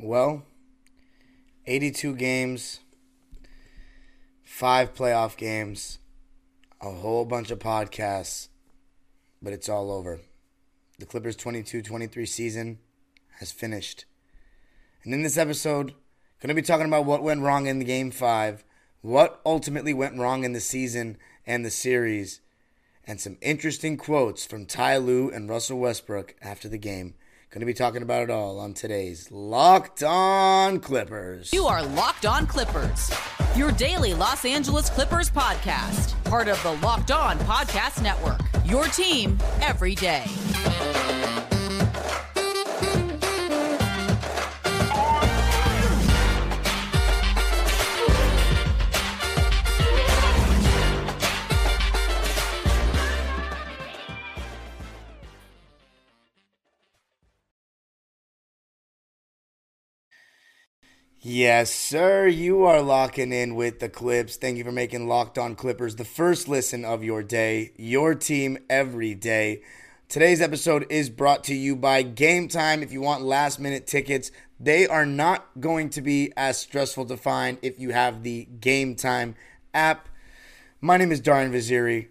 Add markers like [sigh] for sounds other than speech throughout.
Well, 82 games, five playoff games, a whole bunch of podcasts, but it's all over. The Clippers 22 23 season has finished. And in this episode, going to be talking about what went wrong in the game five, what ultimately went wrong in the season and the series, and some interesting quotes from Ty Lue and Russell Westbrook after the game. Going to be talking about it all on today's Locked On Clippers. You are Locked On Clippers, your daily Los Angeles Clippers podcast, part of the Locked On Podcast Network. Your team every day. Yes, sir. You are locking in with the Clips. Thank you for making Locked On Clippers the first listen of your day, your team every day. Today's episode is brought to you by Game Time. If you want last minute tickets, they are not going to be as stressful to find if you have the Game Time app. My name is Darian Vaziri.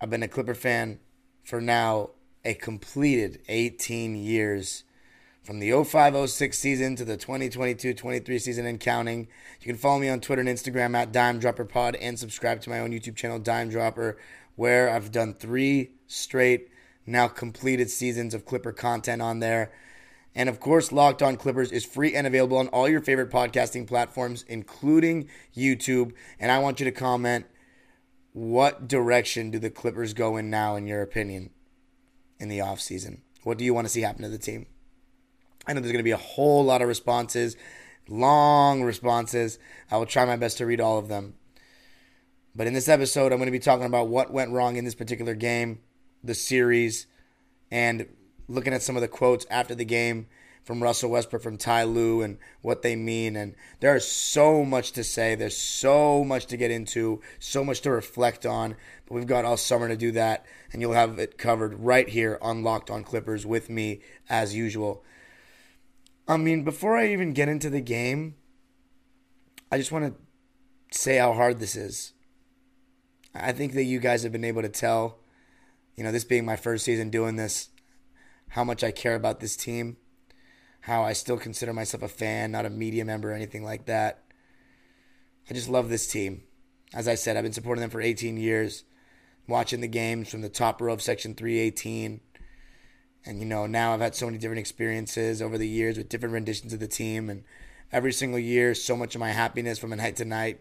I've been a Clipper fan for now a completed 18 years from the 0506 season to the 2022 23 season and counting. You can follow me on Twitter and Instagram at Dime Dropper Pod and subscribe to my own YouTube channel, Dime Dropper, where I've done three straight, now completed seasons of Clipper content on there. And of course, Locked On Clippers is free and available on all your favorite podcasting platforms, including YouTube. And I want you to comment what direction do the Clippers go in now, in your opinion, in the offseason? What do you want to see happen to the team? I know there's going to be a whole lot of responses, long responses. I will try my best to read all of them. But in this episode, I'm going to be talking about what went wrong in this particular game, the series, and looking at some of the quotes after the game from Russell Westbrook, from Ty Lue, and what they mean. And there is so much to say. There's so much to get into, so much to reflect on. But we've got all summer to do that, and you'll have it covered right here on Locked On Clippers with me as usual. I mean, before I even get into the game, I just want to say how hard this is. I think that you guys have been able to tell, you know, this being my first season doing this, how much I care about this team, how I still consider myself a fan, not a media member or anything like that. I just love this team. As I said, I've been supporting them for 18 years, watching the games from the top row of Section 318 and you know, now I've had so many different experiences over the years with different renditions of the team, and every single year, so much of my happiness from a night to night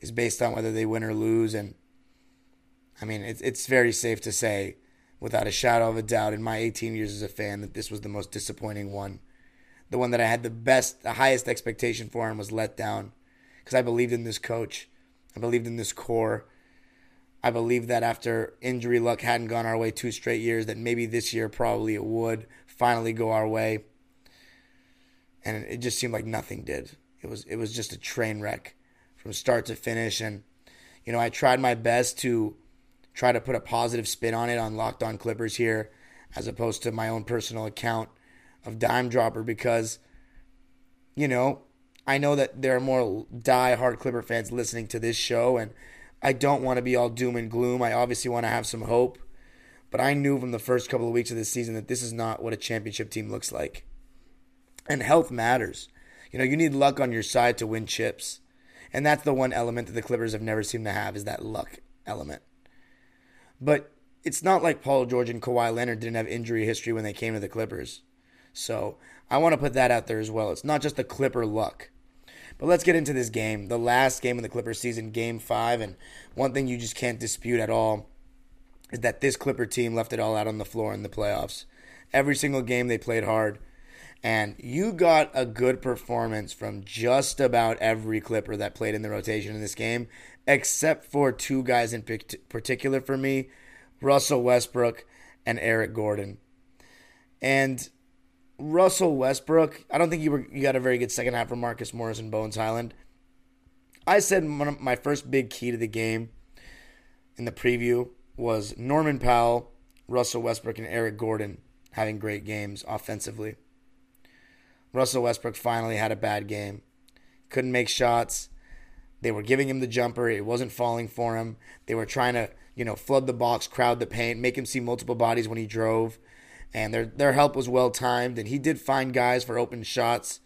is based on whether they win or lose. And I mean, it's it's very safe to say, without a shadow of a doubt, in my 18 years as a fan, that this was the most disappointing one. The one that I had the best, the highest expectation for, and was let down because I believed in this coach, I believed in this core. I believe that after injury luck hadn't gone our way two straight years, that maybe this year probably it would finally go our way. And it just seemed like nothing did. It was it was just a train wreck from start to finish. And you know, I tried my best to try to put a positive spin on it on Locked On Clippers here, as opposed to my own personal account of Dime Dropper because, you know, I know that there are more die-hard Clipper fans listening to this show and I don't want to be all doom and gloom. I obviously want to have some hope. But I knew from the first couple of weeks of this season that this is not what a championship team looks like. And health matters. You know, you need luck on your side to win chips. And that's the one element that the Clippers have never seemed to have is that luck element. But it's not like Paul George and Kawhi Leonard didn't have injury history when they came to the Clippers. So I want to put that out there as well. It's not just the Clipper luck. But let's get into this game, the last game of the Clippers season, game five. And one thing you just can't dispute at all is that this Clipper team left it all out on the floor in the playoffs. Every single game they played hard. And you got a good performance from just about every Clipper that played in the rotation in this game, except for two guys in particular for me Russell Westbrook and Eric Gordon. And Russell Westbrook, I don't think you were you got a very good second half from Marcus Morris and Bones Hyland. I said my first big key to the game in the preview was Norman Powell, Russell Westbrook, and Eric Gordon having great games offensively. Russell Westbrook finally had a bad game. Couldn't make shots. They were giving him the jumper. It wasn't falling for him. They were trying to, you know, flood the box, crowd the paint, make him see multiple bodies when he drove. And their their help was well timed. And he did find guys for open shots,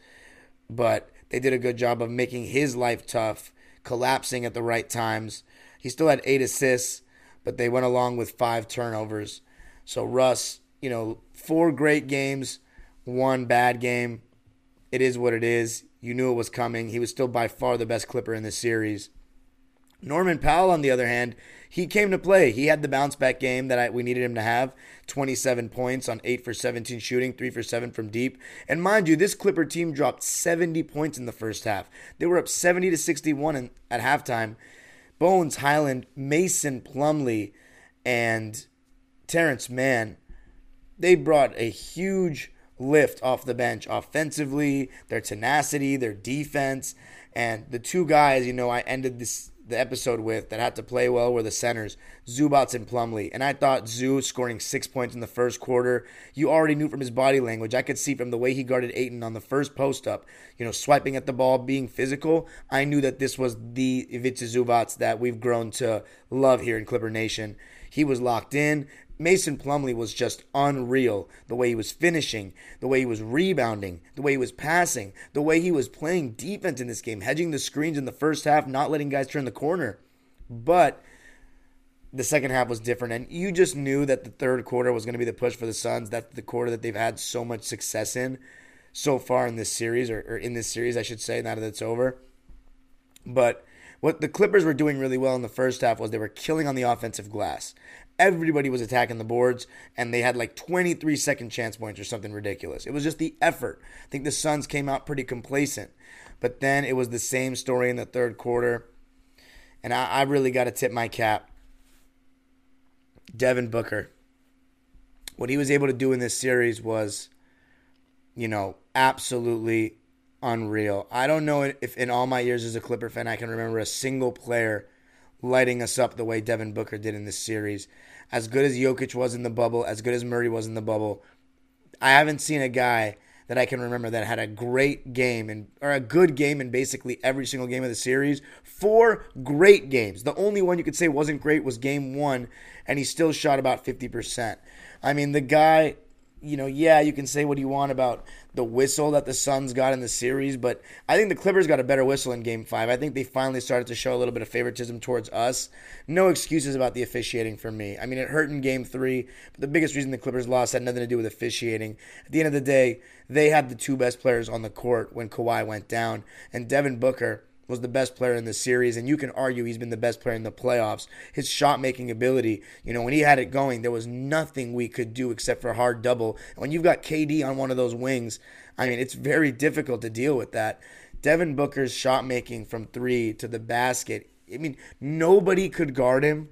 but they did a good job of making his life tough, collapsing at the right times. He still had eight assists, but they went along with five turnovers. So Russ, you know, four great games, one bad game. It is what it is. You knew it was coming. He was still by far the best Clipper in this series. Norman Powell, on the other hand, he came to play. He had the bounce back game that I, we needed him to have 27 points on 8 for 17 shooting, 3 for 7 from deep. And mind you, this Clipper team dropped 70 points in the first half. They were up 70 to 61 in, at halftime. Bones, Hyland, Mason Plumlee, and Terrence Mann, they brought a huge lift off the bench offensively, their tenacity, their defense. And the two guys, you know, I ended this the episode with that had to play well were the centers, Zubac and Plumlee. And I thought Zoo scoring six points in the first quarter, you already knew from his body language. I could see from the way he guarded Ayton on the first post up, you know, swiping at the ball, being physical. I knew that this was the Ivica Zubac that we've grown to love here in Clipper Nation. He was locked in. Mason Plumlee was just unreal. The way he was finishing, the way he was rebounding, the way he was passing, the way he was playing defense in this game, hedging the screens in the first half, not letting guys turn the corner. But the second half was different, and you just knew that the third quarter was going to be the push for the Suns. That's the quarter that they've had so much success in so far in this series, or, or in this series, I should say, now that it's over. But what the Clippers were doing really well in the first half was they were killing on the offensive glass. Everybody was attacking the boards, and they had like 23 second chance points or something ridiculous. It was just the effort. I think the Suns came out pretty complacent. But then it was the same story in the third quarter. And I, I really got to tip my cap. Devin Booker. What he was able to do in this series was, you know, absolutely unreal. I don't know if in all my years as a Clipper fan I can remember a single player lighting us up the way Devin Booker did in this series. As good as Jokic was in the bubble, as good as Murray was in the bubble, I haven't seen a guy that I can remember that had a great game and or a good game in basically every single game of the series. Four great games. The only one you could say wasn't great was game 1 and he still shot about 50%. I mean, the guy you know, yeah, you can say what you want about the whistle that the Suns got in the series, but I think the Clippers got a better whistle in game five. I think they finally started to show a little bit of favoritism towards us. No excuses about the officiating for me. I mean, it hurt in game three, but the biggest reason the Clippers lost had nothing to do with officiating. At the end of the day, they had the two best players on the court when Kawhi went down, and Devin Booker was the best player in the series, and you can argue he's been the best player in the playoffs. His shot making ability, you know, when he had it going, there was nothing we could do except for hard double. When you've got KD on one of those wings, I mean, it's very difficult to deal with that. Devin Booker's shot making from three to the basket, I mean, nobody could guard him.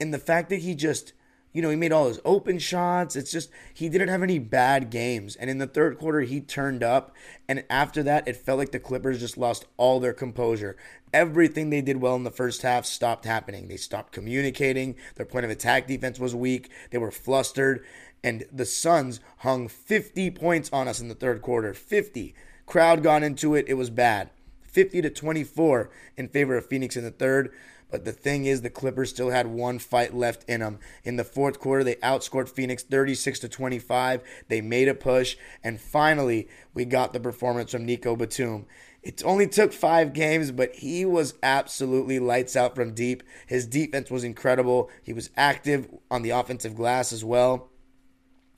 And the fact that he just you know, he made all his open shots. It's just he didn't have any bad games. And in the third quarter, he turned up. And after that, it felt like the Clippers just lost all their composure. Everything they did well in the first half stopped happening. They stopped communicating. Their point of attack defense was weak. They were flustered. And the Suns hung 50 points on us in the third quarter. 50. Crowd got into it. It was bad. 50 to 24 in favor of Phoenix in the third. But the thing is, the Clippers still had one fight left in them. In the fourth quarter, they outscored Phoenix 36 to 25. They made a push, and finally, we got the performance from Nico Batum. It only took five games, but he was absolutely lights out from deep. His defense was incredible. He was active on the offensive glass as well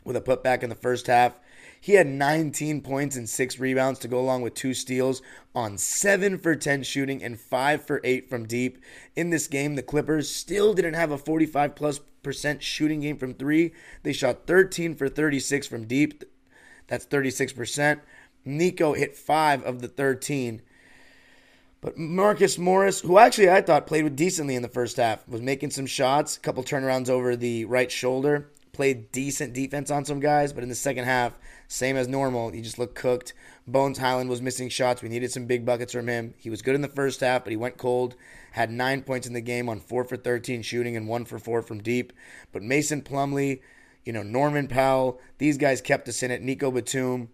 with a putback in the first half. He had 19 points and six rebounds to go along with two steals on 7 for 10 shooting and 5 for 8 from deep. In this game, the Clippers still didn't have a 45 plus percent shooting game from 3. They shot 13 for 36 from deep. That's 36%. Nico hit 5 of the 13. But Marcus Morris, who actually I thought played decently in the first half, was making some shots, a couple turnarounds over the right shoulder, played decent defense on some guys, but in the second half, same as normal. He just looked cooked. Bones Hyland was missing shots. We needed some big buckets from him. He was good in the first half, but he went cold. Had nine points in the game on four for 13 shooting and one for four from deep. But Mason Plumlee, you know, Norman Powell, these guys kept us in it. Nico Batum.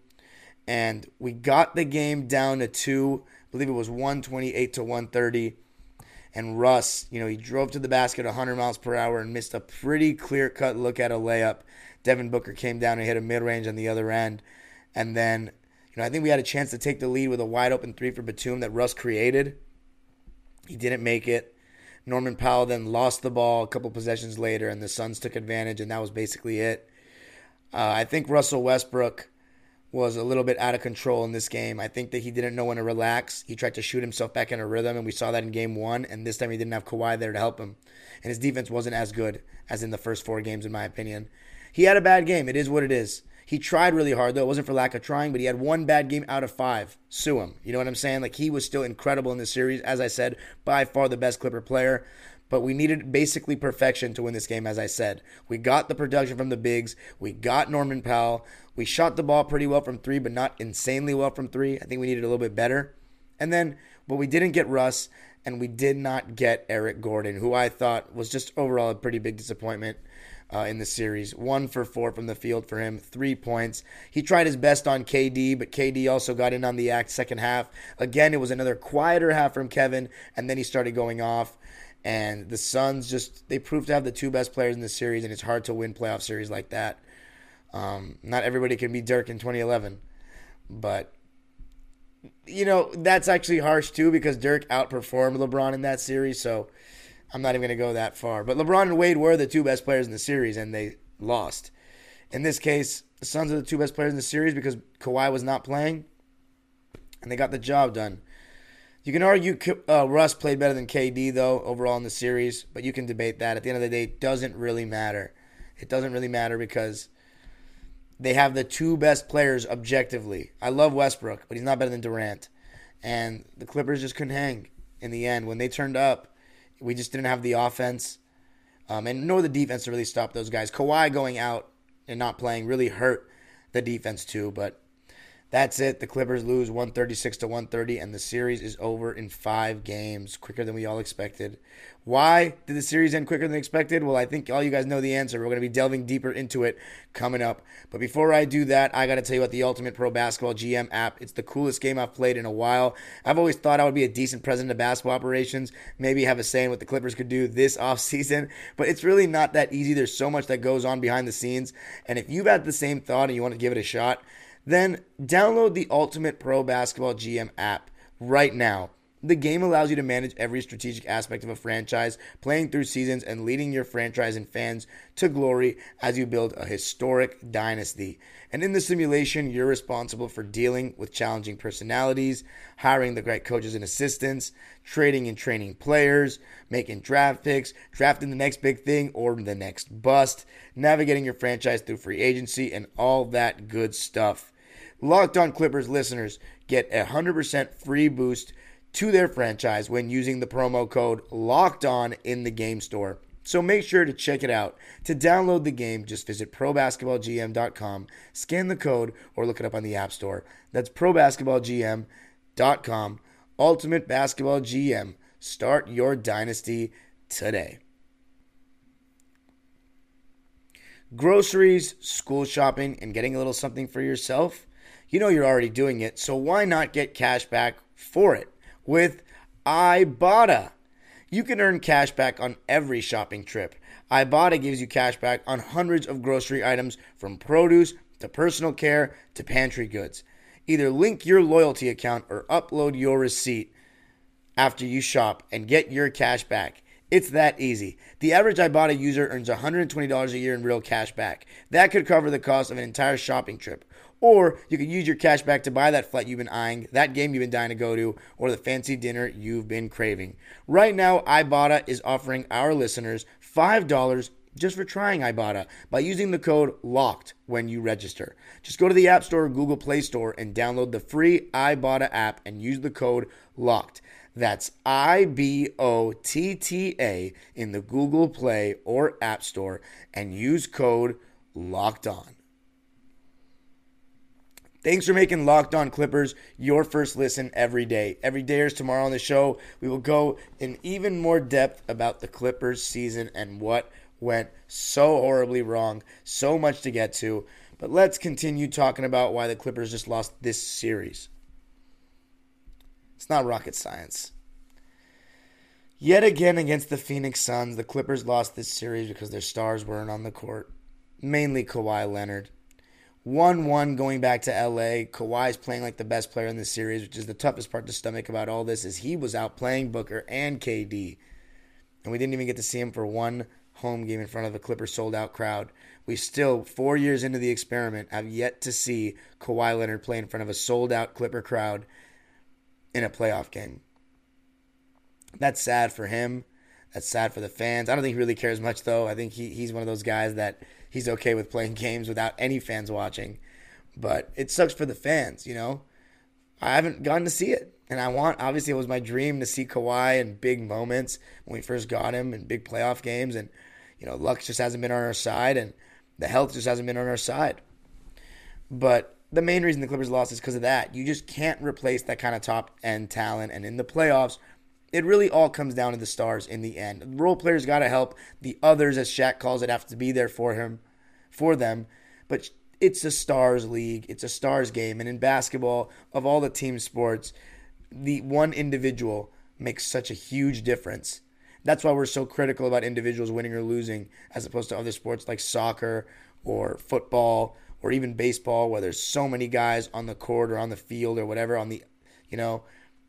and we got the game down to two. I believe it was 128 to 130. And Russ, you know, he drove to the basket 100 miles per hour and missed a pretty clear cut look at a layup. Devin Booker came down and hit a mid range on the other end. And then, you know, I think we had a chance to take the lead with a wide open three for Batum that Russ created. He didn't make it. Norman Powell then lost the ball a couple possessions later, and the Suns took advantage, and that was basically it. Uh, I think Russell Westbrook was a little bit out of control in this game. I think that he didn't know when to relax. He tried to shoot himself back in a rhythm, and we saw that in game one. And this time he didn't have Kawhi there to help him. And his defense wasn't as good as in the first four games, in my opinion. He had a bad game. It is what it is. He tried really hard, though. It wasn't for lack of trying, but he had one bad game out of five. Sue him. You know what I'm saying? Like, he was still incredible in this series. As I said, by far the best Clipper player. But we needed basically perfection to win this game, as I said. We got the production from the bigs. We got Norman Powell. We shot the ball pretty well from three, but not insanely well from three. I think we needed a little bit better. And then, but we didn't get Russ, and we did not get Eric Gordon, who I thought was just overall a pretty big disappointment uh, in the series. One for four from the field for him, three points. He tried his best on KD, but KD also got in on the act second half. Again, it was another quieter half from Kevin, and then he started going off. And the Suns just they proved to have the two best players in the series, and it's hard to win playoff series like that. Um, not everybody can be Dirk in 2011, but you know that's actually harsh too because Dirk outperformed LeBron in that series. So I'm not even going to go that far. But LeBron and Wade were the two best players in the series, and they lost. In this case, the Suns are the two best players in the series because Kawhi was not playing, and they got the job done. You can argue uh, Russ played better than KD, though, overall in the series, but you can debate that. At the end of the day, it doesn't really matter. It doesn't really matter because they have the two best players objectively. I love Westbrook, but he's not better than Durant. And the Clippers just couldn't hang in the end. When they turned up, we just didn't have the offense um, and nor the defense to really stop those guys. Kawhi going out and not playing really hurt the defense too, but that's it. The Clippers lose 136 to 130, and the series is over in five games, quicker than we all expected. Why did the series end quicker than expected? Well, I think all you guys know the answer. We're going to be delving deeper into it coming up. But before I do that, I got to tell you about the Ultimate Pro Basketball GM app. It's the coolest game I've played in a while. I've always thought I would be a decent president of basketball operations, maybe have a say in what the Clippers could do this [laughs] offseason, but it's really not that easy. There's so much that goes on behind the scenes. And if you've had the same thought and you want to give it a shot, then download the Ultimate Pro Basketball GM app right now. The game allows you to manage every strategic aspect of a franchise, playing through seasons and leading your franchise and fans to glory as you build a historic dynasty. And in the simulation, you're responsible for dealing with challenging personalities, hiring the right coaches and assistants, trading and training players, making draft picks, drafting the next big thing or the next bust, navigating your franchise through free agency, and all that good stuff. Locked on Clippers listeners get a 100% free boost to their franchise when using the promo code locked on in the game store. So make sure to check it out. To download the game, just visit probasketballgm.com, scan the code, or look it up on the App Store. That's probasketballgm.com. Ultimate Basketball GM. Start your dynasty today. Groceries, school shopping, and getting a little something for yourself? You know you're already doing it, so why not get cash back for it? With Ibotta. You can earn cash back on every shopping trip. Ibotta gives you cash back on hundreds of grocery items from produce to personal care to pantry goods. Either link your loyalty account or upload your receipt after you shop and get your cash back. It's that easy. The average Ibotta user earns $120 a year in real cash back. That could cover the cost of an entire shopping trip. Or you can use your cash back to buy that flight you've been eyeing, that game you've been dying to go to, or the fancy dinner you've been craving. Right now, Ibotta is offering our listeners $5 just for trying Ibotta by using the code LOCKED when you register. Just go to the App Store or Google Play Store and download the free Ibotta app and use the code LOCKED. That's I B O T T A in the Google Play or App Store and use code LOCKED ON. Thanks for making Locked On Clippers your first listen every day. Every day is tomorrow on the show. We will go in even more depth about the Clippers season and what went so horribly wrong. So much to get to. But let's continue talking about why the Clippers just lost this series. It's not rocket science. Yet again against the Phoenix Suns, the Clippers lost this series because their stars weren't on the court, mainly Kawhi Leonard. 1 1 going back to LA. Kawhi's playing like the best player in the series, which is the toughest part to stomach about all this, is he was out playing Booker and KD. And we didn't even get to see him for one home game in front of a Clippers sold out crowd. We still, four years into the experiment, have yet to see Kawhi Leonard play in front of a sold out Clipper crowd in a playoff game. That's sad for him. That's sad for the fans. I don't think he really cares much, though. I think he, he's one of those guys that he's okay with playing [laughs] games without any fans watching. But it sucks for the fans, you know? I haven't gotten to see it. And I want, obviously, it was my dream to see Kawhi in big moments when we first got him in big playoff games. And, you know, luck just hasn't been on our side and the health just hasn't been on our side. But the main reason the Clippers lost is because of that. You just can't replace that kind of top end talent. And in the playoffs, it really all comes down to the stars in the end. Role players got to help. The others, as Shaq calls it, have to be there for him, for them. But it's a stars league. It's a stars game. And in basketball, of all the team sports, the one individual makes such a huge difference. That's why we're so critical about individuals winning or losing, as opposed to other sports like soccer or football or even baseball, where there's so many guys on the court or on the field or whatever on the, you know.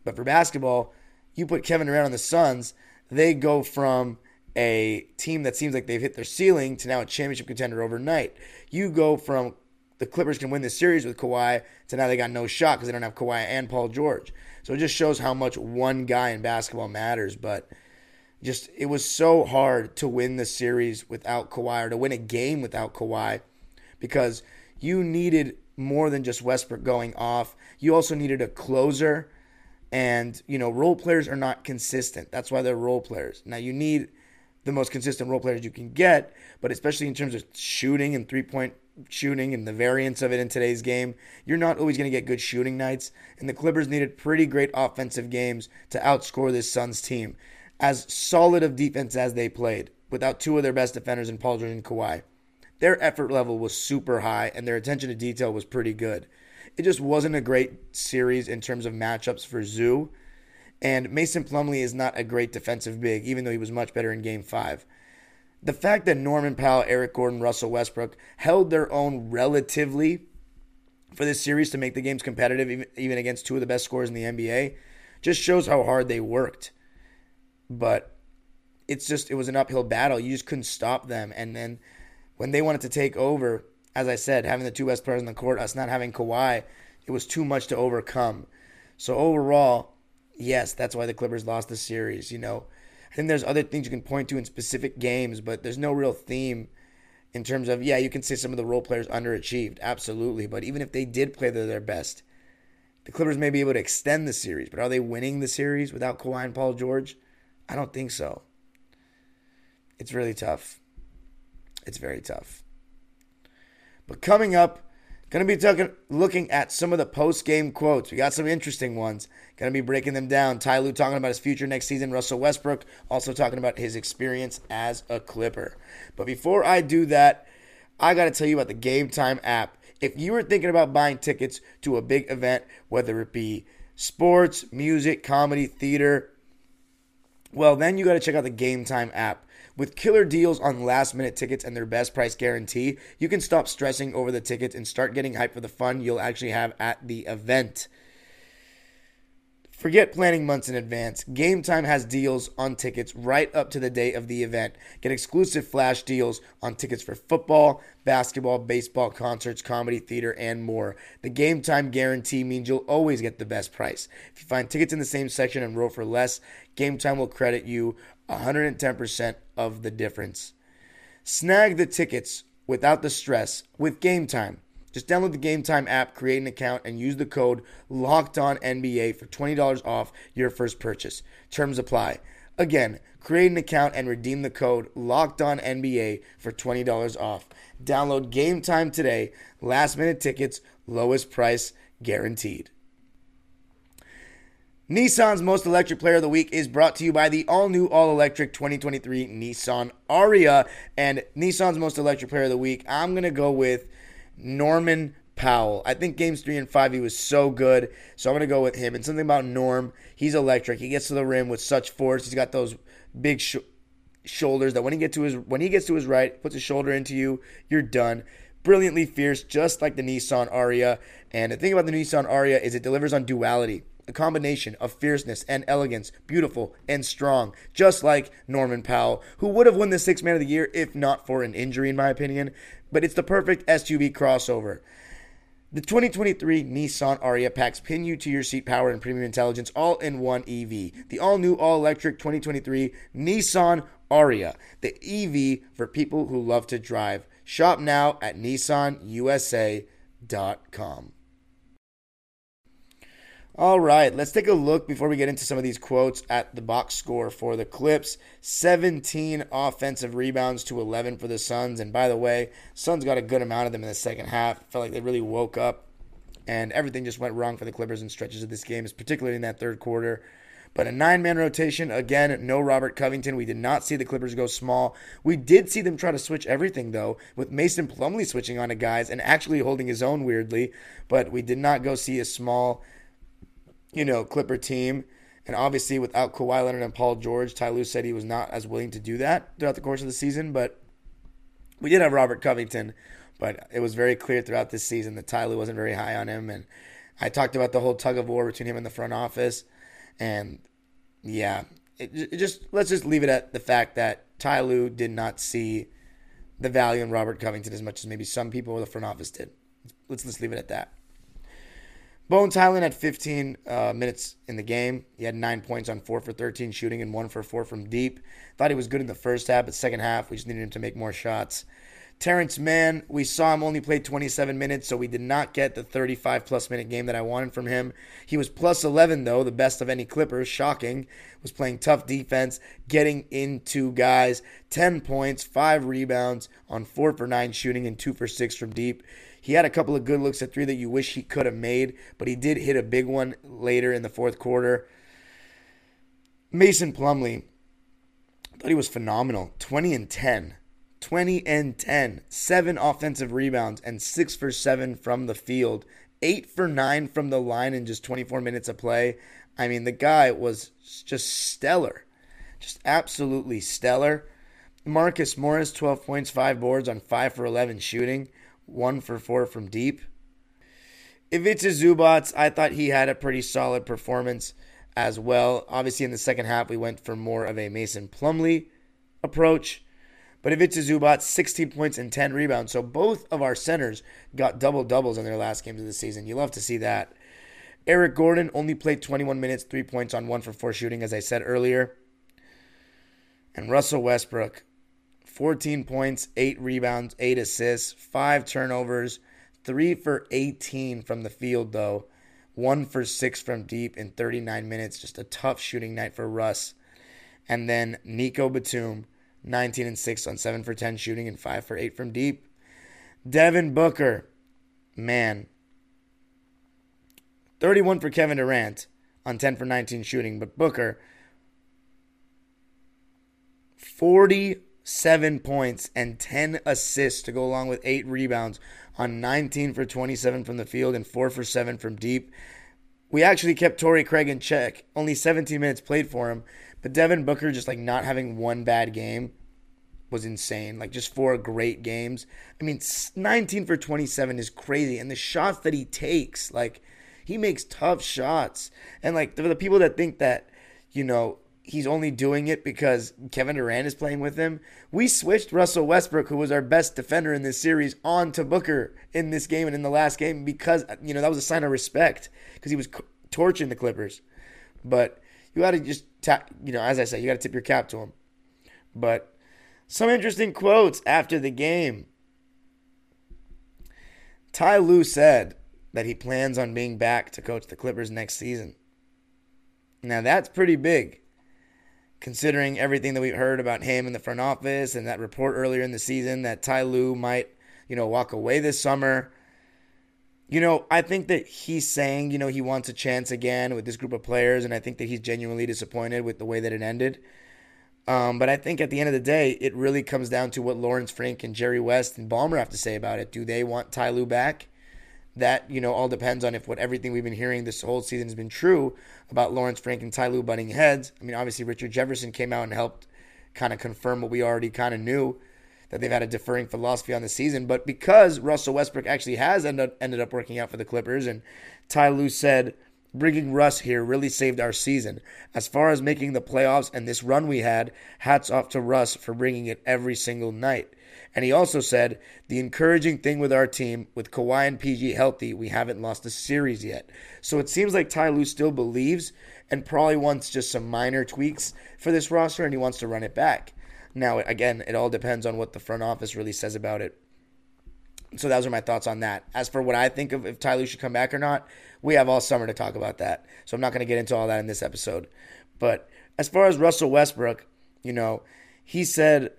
But for basketball, you put Kevin Durant on the Suns, they go from a team that seems like they've hit their ceiling to now a championship contender overnight. You go from the Clippers can win this series with Kawhi to now they got no shot because they don't have Kawhi and Paul George. So it just shows how much one guy in basketball matters. But just it was so hard to win the series without Kawhi or to win a game without Kawhi because you needed more than just Westbrook going off. You also needed a closer and, you know, role players are not consistent. That's why they're role players. Now, you need the most consistent role players you can get, but especially in terms of shooting and three point shooting and the variance of it in today's game, you're not always going to get good shooting nights. And the Clippers needed pretty great offensive games to outscore this Suns team. As solid of defense as they played, without two of their best defenders in Paul George and Kawhi, their effort level was super high and their attention to detail was pretty good. It just wasn't a great series in terms of matchups for Zoo. And Mason Plumlee is not a great defensive big, even though he was much better in game five. The fact that Norman Powell, Eric Gordon, Russell Westbrook held their own relatively for this series to make the games competitive, even against two of the best scorers in the NBA, just shows how hard they worked. But it's just, it was an uphill battle. You just couldn't stop them. And then when they wanted to take over, as I said, having the two best players on the court, us not having Kawhi, it was too much to overcome. So overall, yes, that's why the Clippers lost the series. You know, I think there's other things you can point to in specific games, but there's no real theme in terms of yeah, you can say some of the role players underachieved, absolutely. But even if they did play their best, the Clippers may be able to extend the series. But are they winning the series without Kawhi and Paul George? I don't think so. It's really tough. It's very tough. But coming up, going to be talking, looking at some of the post game quotes. We got some interesting ones. Going to be breaking them down. Ty Lue talking about his future next season. Russell Westbrook also talking about his experience as a Clipper. But before I do that, I got to tell you about the Game Time app. If you were thinking about buying tickets to a big event, whether it be sports, music, comedy, theater, well, then you got to check out the Game Time app. With killer deals on last minute tickets and their best price guarantee, you can stop stressing over the tickets and start getting hyped for the fun you'll actually have at the event. Forget planning months in advance. Game Time has deals on tickets right up to the day of the event. Get exclusive flash deals on tickets for football, basketball, baseball, concerts, comedy, theater, and more. The Game Time guarantee means you'll always get the best price. If you find tickets in the same section and row for less, Game Time will credit you 110% of the difference. Snag the tickets without the stress with Game Time. Just download the Game Time app, create an account, and use the code LOCKEDONNBA for $20 off your first purchase. Terms apply. Again, create an account and redeem the code LOCKEDONNBA for $20 off. Download Game Time today. Last minute tickets, lowest price guaranteed. Nissan's most electric player of the week is brought to you by the all new, all electric 2023 Nissan Ariya. And Nissan's most electric player of the week, I'm going to go with Norman Powell. I think games three and five, he was so good. So I'm going to go with him. And something about Norm, he's electric. He gets to the rim with such force. He's got those big sh- shoulders that when he gets to his when he gets to his right, puts his shoulder into you, you're done. Brilliantly fierce, just like the Nissan Ariya. And the thing about the Nissan Ariya is it delivers on duality a combination of fierceness and elegance, beautiful and strong, just like Norman Powell, who would have won the Sixth Man of the Year if not for an injury, in my opinion. But it's the perfect SUV crossover. The 2023 Nissan Ariya packs pin you to your seat power and premium intelligence all in one EV. The all new, all electric 2023 Nissan Ariya, the EV for people who love to drive. Shop now at nissanusa.com. All right, let's take a look before we get into some of these quotes at the box score for the Clips. 17 offensive rebounds to 11 for the Suns. And by the way, Suns got a good amount of them in the second half. Felt like they really woke up and everything just went wrong for the Clippers in stretches of this game, particularly in that third quarter. But a nine man rotation, again, no Robert Covington. We did not see the Clippers go small. We did see them try to switch everything, though, with Mason Plumlee switching on to guys and actually holding his own weirdly. But we did not go see a small you know, Clipper team. And obviously, without Kawhi Leonard and Paul George, Ty Lue said he was not as willing to do that throughout the course of the season. But we did have Robert Covington, but it was very clear throughout this season that Ty Lue wasn't very high on him. And I talked about the whole tug of war between him and the front office. And yeah, it, it just let's just leave it at the fact that Ty Lue did not see the value in Robert Covington as much as maybe some people in the front office did. Let's let's leave it at that. Bones Hyland had 15 uh, minutes in the game. He had nine points on four for 13 shooting and one for four from deep. Thought he was good in the first half, but second half we just needed him to make more shots. Terrence Mann, we saw him only play 27 minutes, so we did not get the 35 plus minute game that I wanted from him. He was plus 11 though, the best of any Clippers. Shocking. Was playing tough defense, getting into guys. 10 points, five rebounds on four for nine shooting and two for six from deep. He had a couple of good looks at three that you wish he could have made, but he did hit a big one later in the fourth quarter. Mason Plumlee, thought he was phenomenal. 20 and 10. 20 and 10. Seven offensive rebounds and six for seven from the field. Eight for nine from the line in just 24 minutes of play. I mean, the guy was just stellar. Just absolutely stellar. Marcus Morris, 12 points, 5 boards on 5 for 11 shooting one for four from deep. If Ivica Zubac, I thought he had a pretty solid performance as well. Obviously, in the second half, we went for more of a Mason Plumlee approach. But Ivica Zubac, 16 points and 10 rebounds. So both of our centers got double doubles in their last games of the season. You love to see that. Eric Gordon only played 21 minutes, three points on one for four shooting, as I said earlier. And Russell Westbrook, 14 points, 8 rebounds, 8 assists, 5 turnovers, 3 for 18 from the field, though. 1 for 6 from deep in 39 minutes. Just a tough shooting night for Russ. And then Nico Batum, 19 and 6 on 7 for 10 shooting and 5 for 8 from deep. Devin Booker, man. 31 for Kevin Durant on 10 for 19 shooting, but Booker, 47 points and 10 assists to go along with eight rebounds on 19 for 27 from the field and four for seven from deep. We actually kept Torrey Craig in check. Only 17 minutes played for him, but Devin Booker just like not having one bad game was insane. Like just four great games. I mean, 19 for 27 is crazy, and the shots that he takes, like he makes tough shots. And like for the people that think that, you know, he's only doing it because Kevin Durant is playing with him. We switched Russell Westbrook, who was our best defender in this series, on to Booker in this game and in the last game because you know that was a sign of respect because he was torching the Clippers. But you got to just tap, you know, as I said, you got to tip your cap to him. But some interesting quotes after the game. Ty Lue said that he plans on being back to coach the Clippers next season. Now that's pretty big considering everything that we've heard about him in the front office and that report earlier in the season that Ty Lue might, you know, walk away this summer. You know, I think that he's saying, you know, he wants a chance again with this group of players, and I think that he's genuinely disappointed with the way that it ended. Um, but I think at the end of the day, it really comes down to what Lawrence Frank and Jerry West and Ballmer have to say about it. Do they want Ty Lue back? That, you know, all depends on if what everything we've been hearing this whole season has been true about Lawrence Frank and Ty Lue butting heads. I mean, obviously, Richard Jefferson came out and helped kind of confirm what we already kind of knew that they've had a deferring philosophy on the season. But because Russell Westbrook actually has ended, ended up working out for the Clippers, and Ty Lue said, bringing Russ here really saved our season. As far as making the playoffs and this run we had, hats off to Russ for bringing it every single night. And he also said, the encouraging thing with our team, with Kawhi and PG healthy, we haven't lost a series yet. So it seems like Ty Lue still believes and probably wants just some minor tweaks for this roster and he wants to run it back. Now, again, it all depends on what the front office really says about it. So those are my thoughts on that. As for what I think of if Ty Lue should come back or not, we have all summer to talk about that. So I'm not going to get into all that in this episode. But as far as Russell Westbrook, you know, he said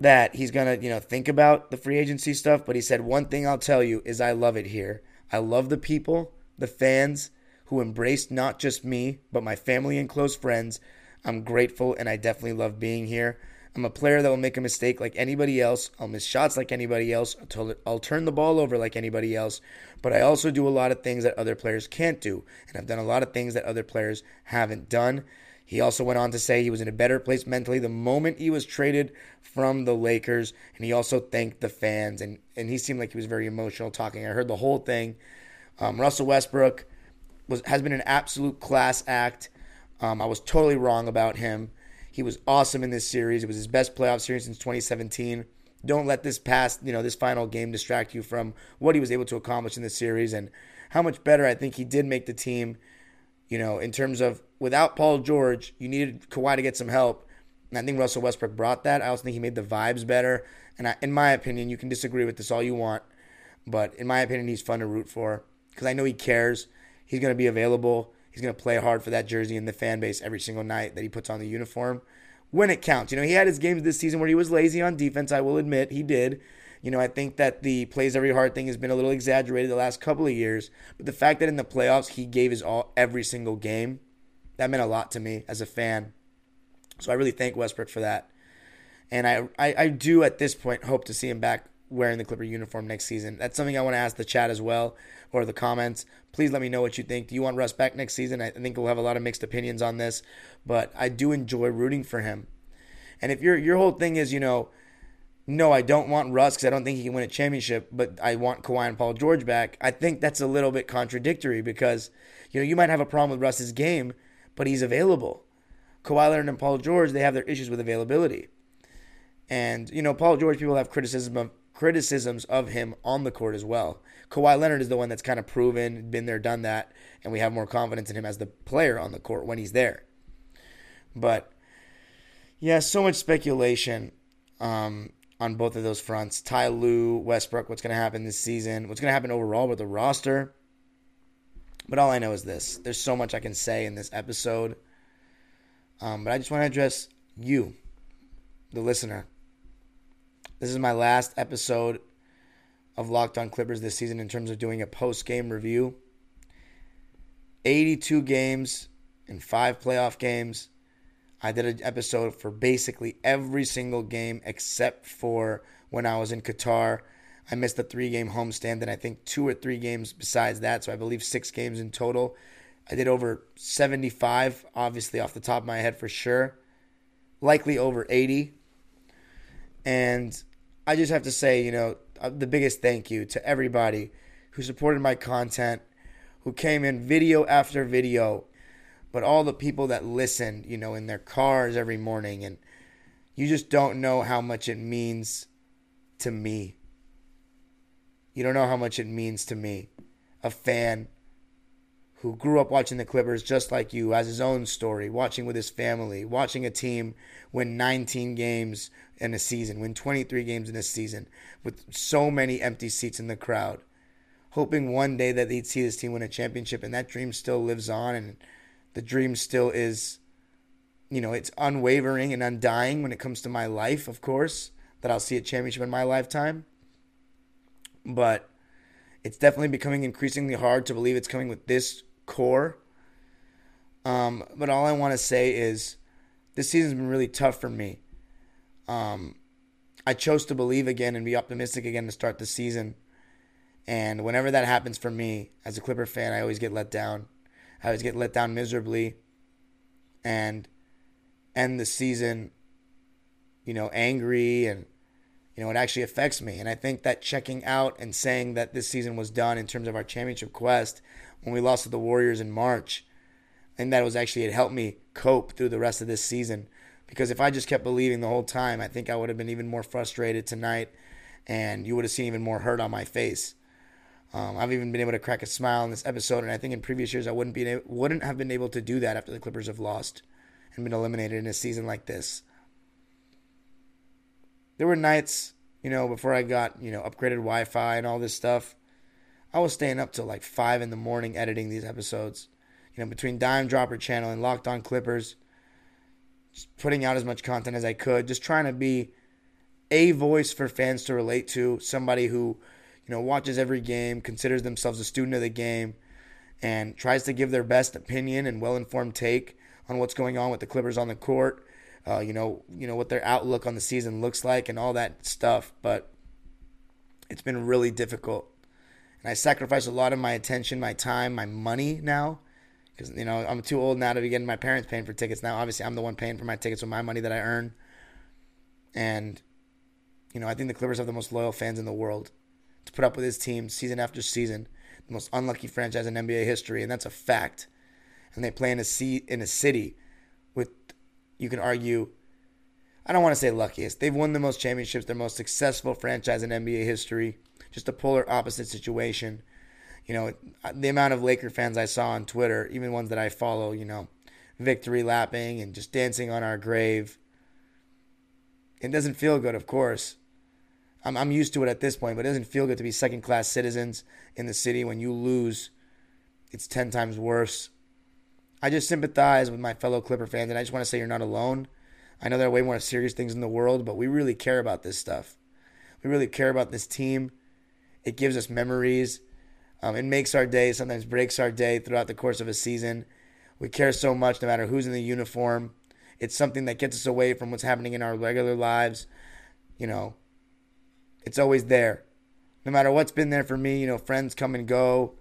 that he's going to, you know, think about the free agency stuff, but he said one thing I'll tell you is I love it here. I love the people, the fans who embraced not just me, but my family and close friends. I'm grateful and I definitely love being here. I'm a player that will make a mistake like anybody else. I'll miss shots like anybody else. I'll, turn the ball over like anybody else. But I also do a lot of things that other players can't do. And I've done a lot of things that other players haven't done. He also went on to say he was in a better place mentally the moment he was traded from the Lakers. And he also thanked the fans. And, and he seemed like he was very emotional talking. I heard the whole thing. Um, Russell Westbrook was has been an absolute class act. Um, I was totally wrong about him. He was awesome in this series. It was his best playoff series since 2017. Don't let this past, you know, this final game distract you from what he was able to accomplish in this series and how much better I think he did make the team. You know, in terms of without Paul George, you needed Kawhi to get some help. And I think Russell Westbrook brought that. I also think he made the vibes better. And I, in my opinion, you can disagree with this all you want, but in my opinion, he's fun to root for because I know he cares. He's going to be available. He's going to play hard for that jersey and the fan base every single night that he puts on the uniform when it counts. You know, he had his games this season where he was lazy on defense. I will admit he did. You know, I think that the plays every hard thing has been a little exaggerated the last couple of years. But the fact that in the playoffs he gave his all every single game, that meant a lot to me as a fan. So I really thank Westbrook for that. And I, I, I do at this point hope to see him back wearing the Clipper uniform next season. That's something I want to ask the chat as well or the comments. Please let me know what you think. Do you want Russ back next season? I think we'll have a lot of mixed opinions on this, but I do enjoy rooting for him. And if your your whole thing is, you know, no, I don't want Russ because I don't think he can win a championship, but I want Kawhi and Paul George back. I think that's a little bit contradictory because, you know, you might have a problem with Russ's game, but he's available. Kawhi Leonard and Paul George, they have their issues with availability. And, you know, Paul George, people have criticism of criticisms of him on the court as well. Kawhi Leonard is the one that's kind of proven, been there, done that, and we have more confidence in him as the player on the court when he's there. But yeah, so much speculation um, on both of those fronts. Ty Lue, Westbrook, what's going to happen this season, what's going to happen overall with the roster. But all I know is this there's so much I can say in this episode. Um, but I just want to address you, the listener. This is my last episode of Locked On Clippers this season in terms of doing a post game review. 82 games and five playoff games. I did an episode for basically every single game except for when I was in Qatar. I missed the three game homestand, and I think two or three games besides that. So I believe six games in total. I did over 75, obviously off the top of my head for sure. Likely over 80. And I just have to say, you know, uh, the biggest thank you to everybody who supported my content, who came in video after video, but all the people that listened, you know, in their cars every morning. And you just don't know how much it means to me. You don't know how much it means to me, a fan who grew up watching the Clippers just like you, has his own story, watching with his family, watching a team win 19 games in a season, win 23 games in a season with so many empty seats in the crowd, hoping one day that they'd see this team win a championship. And that dream still lives on, and the dream still is, you know, it's unwavering and undying when it comes to my life, of course, that I'll see a championship in my lifetime. But it's definitely becoming increasingly hard to believe it's coming with this core. Um, but all I want to say is this season's been really tough for me. Um, I chose to believe again and be optimistic again to start the season. And whenever that happens for me as a Clipper fan, I always get let down. I always get let down miserably and end the season, you know, angry and you know, it actually affects me. And I think that checking out and saying that this season was done in terms of our championship quest when we lost to the Warriors in March, and that was actually it helped me cope through the rest of this season. Because if I just kept believing the whole time, I think I would have been even more frustrated tonight, and you would have seen even more hurt on my face. Um, I've even been able to crack a smile in this episode, and I think in previous years I wouldn't be wouldn't have been able to do that after the Clippers have lost and been eliminated in a season like this there were nights, you know, before I got, you know, upgraded Wi Fi and all this stuff. I was staying up till like five in the morning editing these episodes. You know, between Dime Dropper channel and Locked On Clippers, putting out as much content as I could, just trying to be a voice for fans to relate to, somebody who, you know, watches every game, considers themselves a student of the game, and tries to give their best opinion and well informed take on what's going on with the Clippers on the court uh, you know, you know what their outlook on the season looks like and all that stuff. But it's been really difficult, and I sacrifice a lot of my attention, my time, my money now, because you know I'm too old now to be getting my parents paying for tickets. Now, obviously, I'm the one paying for my tickets with my money that I earn, and you know I think the Clippers have the most loyal fans in the world to put up with this team season after season, the most unlucky franchise in NBA history, and that's a fact. And they play in a sea in a city with you can argue, I don't want to say luckiest. They've won the most championships, their most successful franchise in NBA history. Just a polar opposite situation. You know, the amount of Laker fans I saw on Twitter, even ones that I follow, you know, victory lapping and just dancing on our grave. It doesn't feel good, of course. I'm, I'm used to it at this point, but it doesn't feel good to be second class citizens in the city when you lose. It's 10 times worse. I just sympathize with my fellow Clipper fans, and I just want to say you're not alone. I know there are way more serious things in the world, but we really care about this stuff. We really care about this team. It gives us memories. Um, it makes our day, sometimes breaks our day throughout the course of a season. We care so much no matter who's in the uniform. It's something that gets us away from what's happening in our regular lives. You know, it's always there. No matter what's been there for me, you know, friends come and go.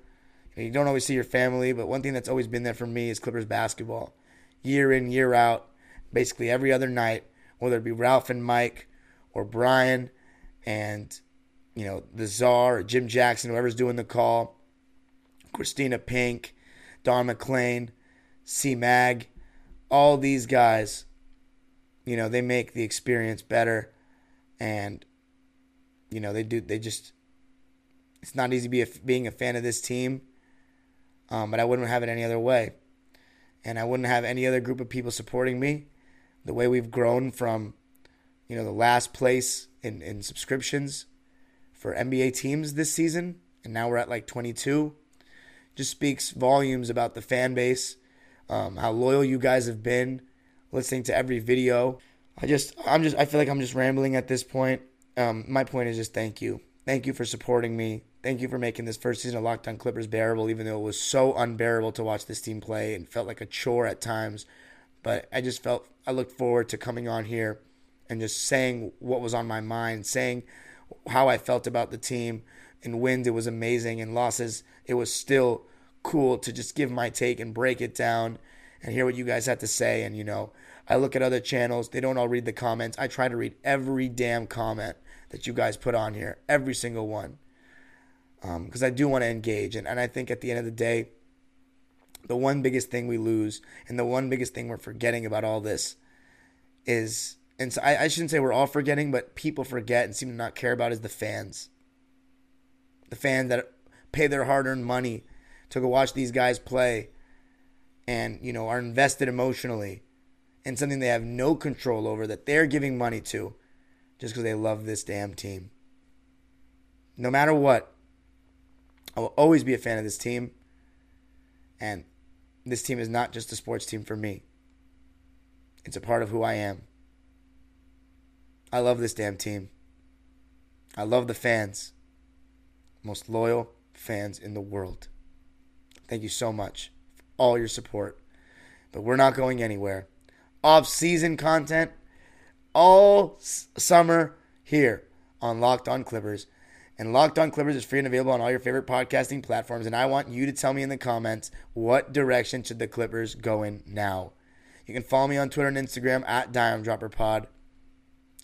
You don't always see your family, but one thing that's always been there for me is Clippers basketball. Year in, year out, basically every other night, whether it be Ralph and Mike or Brian and, you know, the Czar or Jim Jackson, whoever's doing the call, Kristina Pink, Don MacLean, C Mag, all these guys, you know, they make the experience better. And, you know, they do, they just, it's not easy be a, being a fan of this team um, but I wouldn't have it any other way. And I wouldn't have any other group of people supporting me. The way we've grown from, you know, the last place in, in subscriptions for NBA teams this season, and now we're at like 22, just speaks volumes about the fan base, um, how loyal you guys have been, listening to every video. I just, I'm just, I feel like I'm just rambling at this point. Um, my point is just thank you. Thank you for supporting me. Thank you for making this first season of Locked On Clippers bearable, even though it was so unbearable to watch this team play and felt like a chore at times. But I just felt I looked forward to coming on here and just saying what was on my mind, saying how I felt about the team. In wins, it was amazing. In losses, it was still cool to just give my take and break it down and hear what you guys had to say. And, you know, I look at other channels, they don't all read the comments. I try to read every damn comment that you guys put on here, every single one because um, I do want to engage. And, and I think at the end of the day, the one biggest thing we lose and the one biggest thing we're forgetting about all this is, and so I, I shouldn't say we're all forgetting, but people forget and seem to not care about is the fans. The fans that pay their hard earned money to go watch these guys play and, you know, are invested emotionally in something they have no control over that they're giving money to just because they love this damn team. No matter what, I will always be a fan of this team. And this team is not just a sports team for me, it's a part of who I am. I love this damn team. I love the fans. Most loyal fans in the world. Thank you so much for all your support. But we're not going anywhere. off-season content all s- summer here on Locked On Clippers. And Locked On Clippers is free and available on all your favorite podcasting platforms. And I want you to tell me in the comments what direction should the Clippers go in now. You can follow me on Twitter and Instagram at Dime Dropper Pod.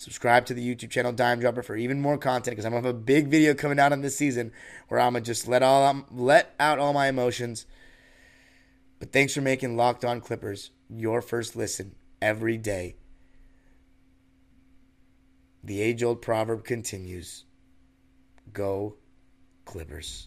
Subscribe to the YouTube channel Dime Dropper for even more content because I'm gonna have a big video coming out on this season where I'm gonna just let all um, let out all my emotions. But thanks for making Locked On Clippers your first listen every day. The age old proverb continues Go Clippers.